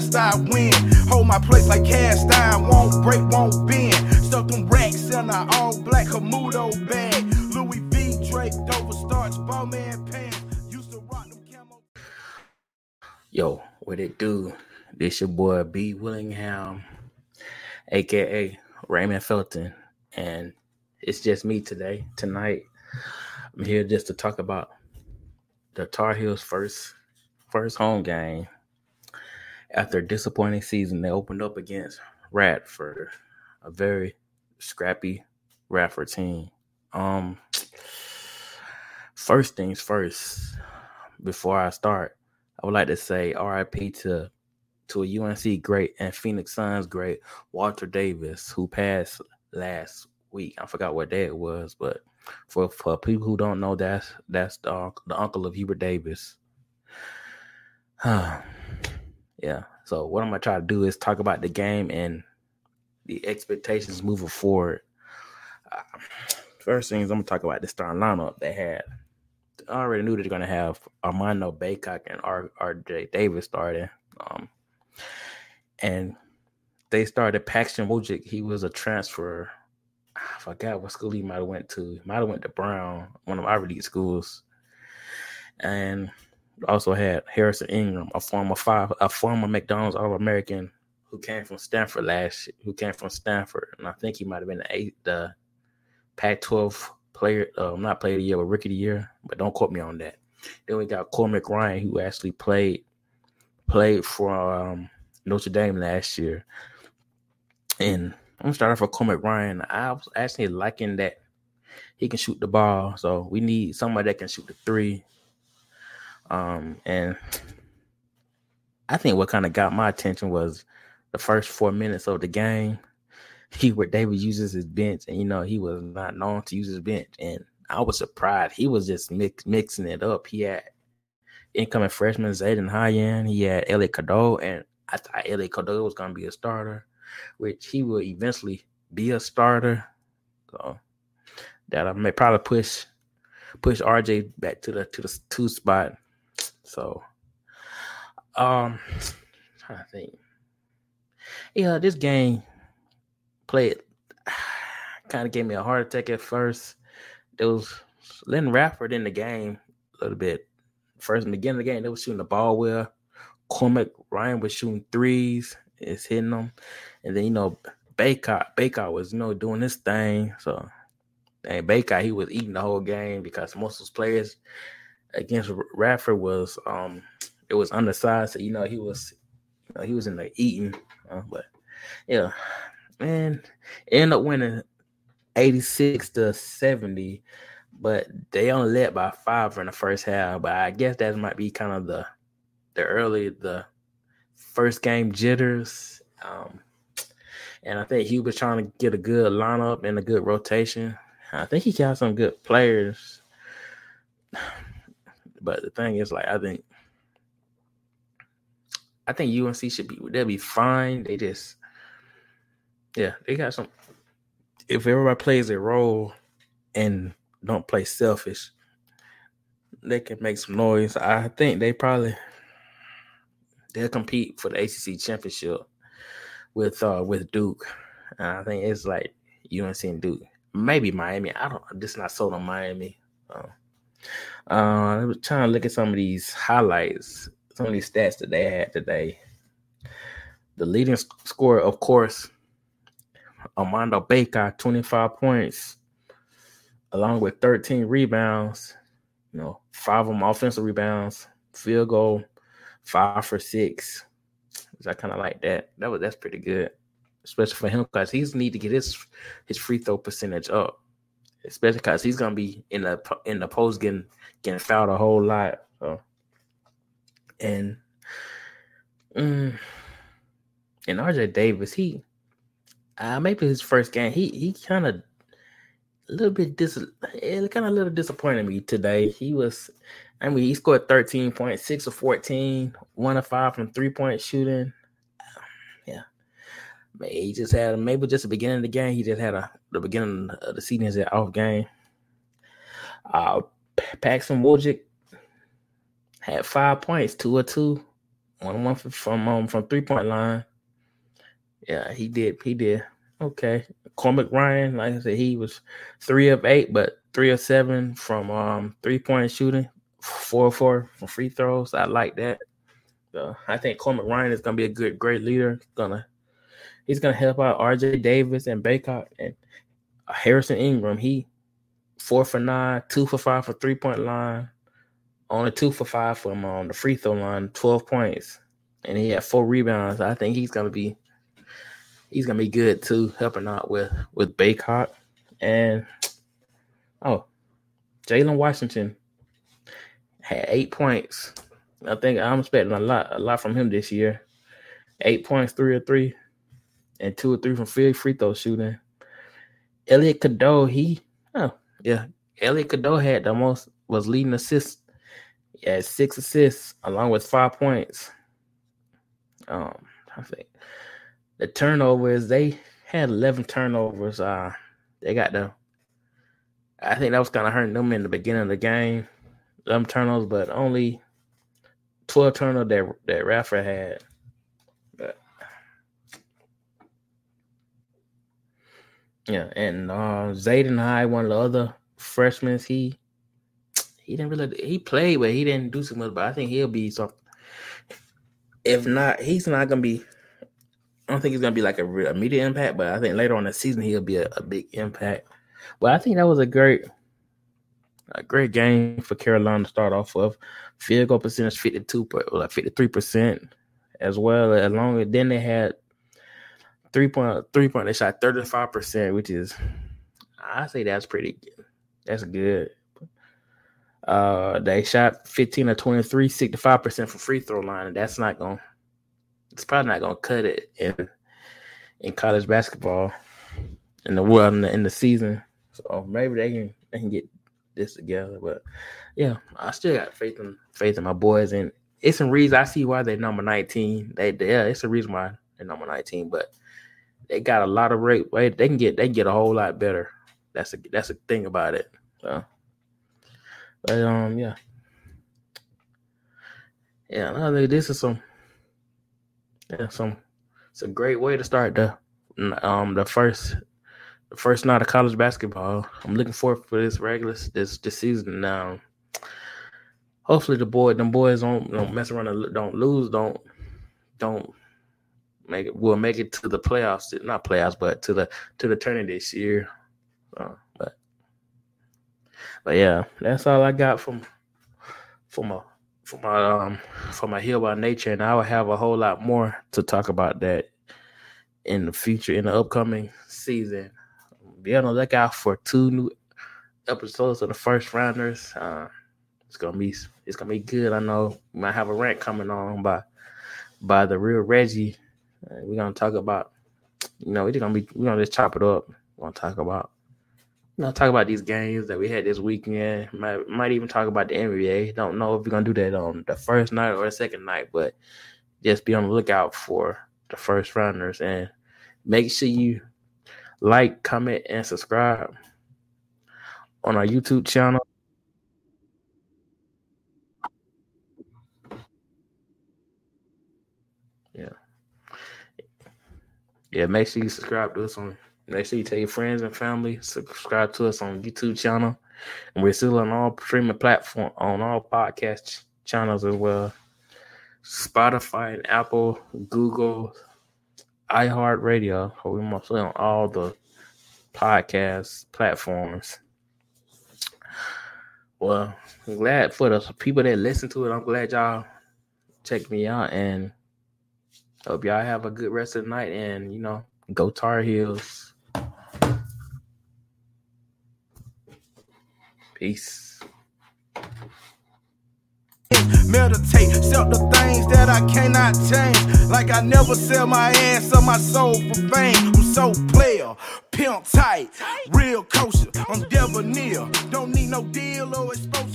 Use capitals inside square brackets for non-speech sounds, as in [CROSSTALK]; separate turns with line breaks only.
must I win. Hold my place like cast iron, won't break, won't bend. Stuck them racks in all black bag. Louis V, starch, Bowman pants. Used to rock them camo.
Yo, what it do? This your boy B Willingham, aka Raymond Felton, and it's just me today. Tonight, I'm here just to talk about the Tar Heels' first first home game after a disappointing season. They opened up against Radford, a very scrappy Radford team. Um, first things first, before I start, I would like to say RIP to to a UNC great and Phoenix Suns great, Walter Davis, who passed last week. I forgot what day it was, but for for people who don't know, that's that's the, the uncle of Hubert Davis. [SIGHS] yeah. So what I'm gonna try to do is talk about the game and the expectations moving forward. Uh, first things I'm gonna talk about the starting lineup they had. I already knew they're gonna have Armando Bacot and R- RJ Davis starting. Um, and they started Paxson Wojcik. He was a transfer. I forgot what school he might have went to. Might have went to Brown, one of Ivy League schools. And also had Harrison Ingram, a former five, a former McDonald's All American who came from Stanford last, year, who came from Stanford, and I think he might have been the eight, the Pac-12 player, uh, not player of the year, but rookie of the year. But don't quote me on that. Then we got Cormac Ryan, who actually played played for um, Notre Dame last year. And I'm gonna start off with Cormac Ryan. I was actually liking that he can shoot the ball. So we need somebody that can shoot the three. Um, and I think what kind of got my attention was the first four minutes of the game. He where David uses his bench, and you know he was not known to use his bench, and I was surprised. He was just mix, mixing it up. He had incoming freshman Zayden High. He had Elliot Cadeau, and I thought Elliot Cadeau was going to be a starter, which he will eventually be a starter. So that I may probably push push RJ back to the to the two spot. So, um, trying to think. Yeah, this game played [SIGHS] kind of gave me a heart attack at first. It was letting Radford in the game a little bit. First in the beginning of the game, they were shooting the ball well. Cormac Ryan was shooting threes, is hitting them, and then you know Bacot Bacot was you know doing this thing. So, and Bacot he was eating the whole game because most of those players against Radford was um it was undersized, so you know he was you know, he was in the eating, uh, but yeah, man, ended up winning eighty six to seventy, but they only led by five in the first half. But I guess that might be kind of the the early the first game jitters. Um, and I think he was trying to get a good lineup and a good rotation. I think he got some good players. But the thing is, like, I think I think UNC should be they'll be fine. They just yeah, they got some if everybody plays their role and don't play selfish, they can make some noise. I think they probably they'll compete for the ACC championship with uh with Duke. And I think it's like UNC and Duke, maybe Miami. I don't. I'm just not sold on Miami. Uh, uh, I was trying to look at some of these highlights, some of these stats that they had today. The leading scorer, of course, Armando Bacot, 25 points, along with 13 rebounds. You know, five of them offensive rebounds, field goal, five for six. I kind of like that. That was that's pretty good, especially for him because he's need to get his his free throw percentage up, especially because he's gonna be in the in the post getting getting fouled a whole lot. So, and mm, and RJ Davis, he uh, maybe his first game, he he kind of a little bit dis, kind of a little disappointed me today. He was I mean, he scored 13 points, six of 14, one of five from three point shooting. Yeah. He just had maybe just the beginning of the game. He just had a the beginning of the season is an off game. Uh Paxson Wojcik had five points, two or two, one one from um, from three point line. Yeah, he did. He did okay. Cormac Ryan, like I said, he was three of eight, but three of seven from um three point shooting, four of four from free throws. I like that. So I think Cormac Ryan is gonna be a good, great leader. Gonna he's gonna help out RJ Davis and Bacot and Harrison Ingram. He four for nine, two for five for three point line, only two for five from on um, the free throw line, twelve points, and he had four rebounds. I think he's gonna be he's gonna be good too, helping out with with Bacot and oh, Jalen Washington had eight points. I think I'm expecting a lot, a lot from him this year. Eight points, three or three, and two or three from free free throw shooting. Elliot Cadeau, he oh yeah, Elliot Cadeau had the most was leading assists. He had six assists along with five points. Um, I think the turnovers they had eleven turnovers. Uh, they got the. I think that was kind of hurting them in the beginning of the game. Them turnovers, but only twelve turnovers that that Rafa had. Yeah, and uh, Zayden High, one of the other freshmen, he he didn't really he played, but he didn't do so much. But I think he'll be something. If not, he's not gonna be. I don't think he's gonna be like a real immediate impact, but I think later on the season he'll be a, a big impact. But I think that was a great, a great game for Carolina to start off with. Field goal percentage fifty two, like fifty three percent, as well. As long as then they had three point three point. They shot thirty five percent, which is I say that's pretty good. That's good. Uh, they shot 15 or 23, 65% from free throw line, and that's not to, it's probably not to cut it in in college basketball in the world in the, in the season. So maybe they can they can get this together. But yeah, I still got faith in faith in my boys, and it's some reason I see why they're number 19. They yeah, it's a reason why they're number 19, but they got a lot of rate. They can get they can get a whole lot better. That's a that's a thing about it. So, but um, yeah, yeah. No, this is some, yeah, some. It's a great way to start the um the first the first night of college basketball. I'm looking forward for this regular this this season now. Hopefully the boy them boys don't don't mess around and don't lose don't don't make it will make it to the playoffs not playoffs but to the to the tournament this year. Uh, but but yeah, that's all I got from from my from my um from my Heel by Nature, and I will have a whole lot more to talk about that in the future in the upcoming season. Be on the lookout for two new episodes of the first rounders. Uh, it's gonna be it's gonna be good. I know we might have a rant coming on by by the real Reggie. We're gonna talk about you know we're gonna be we're gonna just chop it up. We're gonna talk about you know, talk about these games that we had this weekend. Might might even talk about the NBA. Don't know if we're gonna do that on the first night or the second night, but just be on the lookout for the first rounders and make sure you like, comment, and subscribe on our YouTube channel. Yeah, make sure you subscribe to us on Make sure you tell your friends and family. Subscribe to us on YouTube channel, and we're still on all streaming platform on all podcast channels as well. Spotify and Apple, Google, iHeartRadio. We're mostly on all the podcast platforms. Well, I'm glad for the people that listen to it. I'm glad y'all check me out and hope y'all have a good rest of the night and you know, go Tar Heels. Peace.
Meditate, sell the things that I cannot change. Like I never sell my ass or my soul for fame. I'm so player, pimp tight, real kosher. I'm debonair. Don't need no deal or exposure.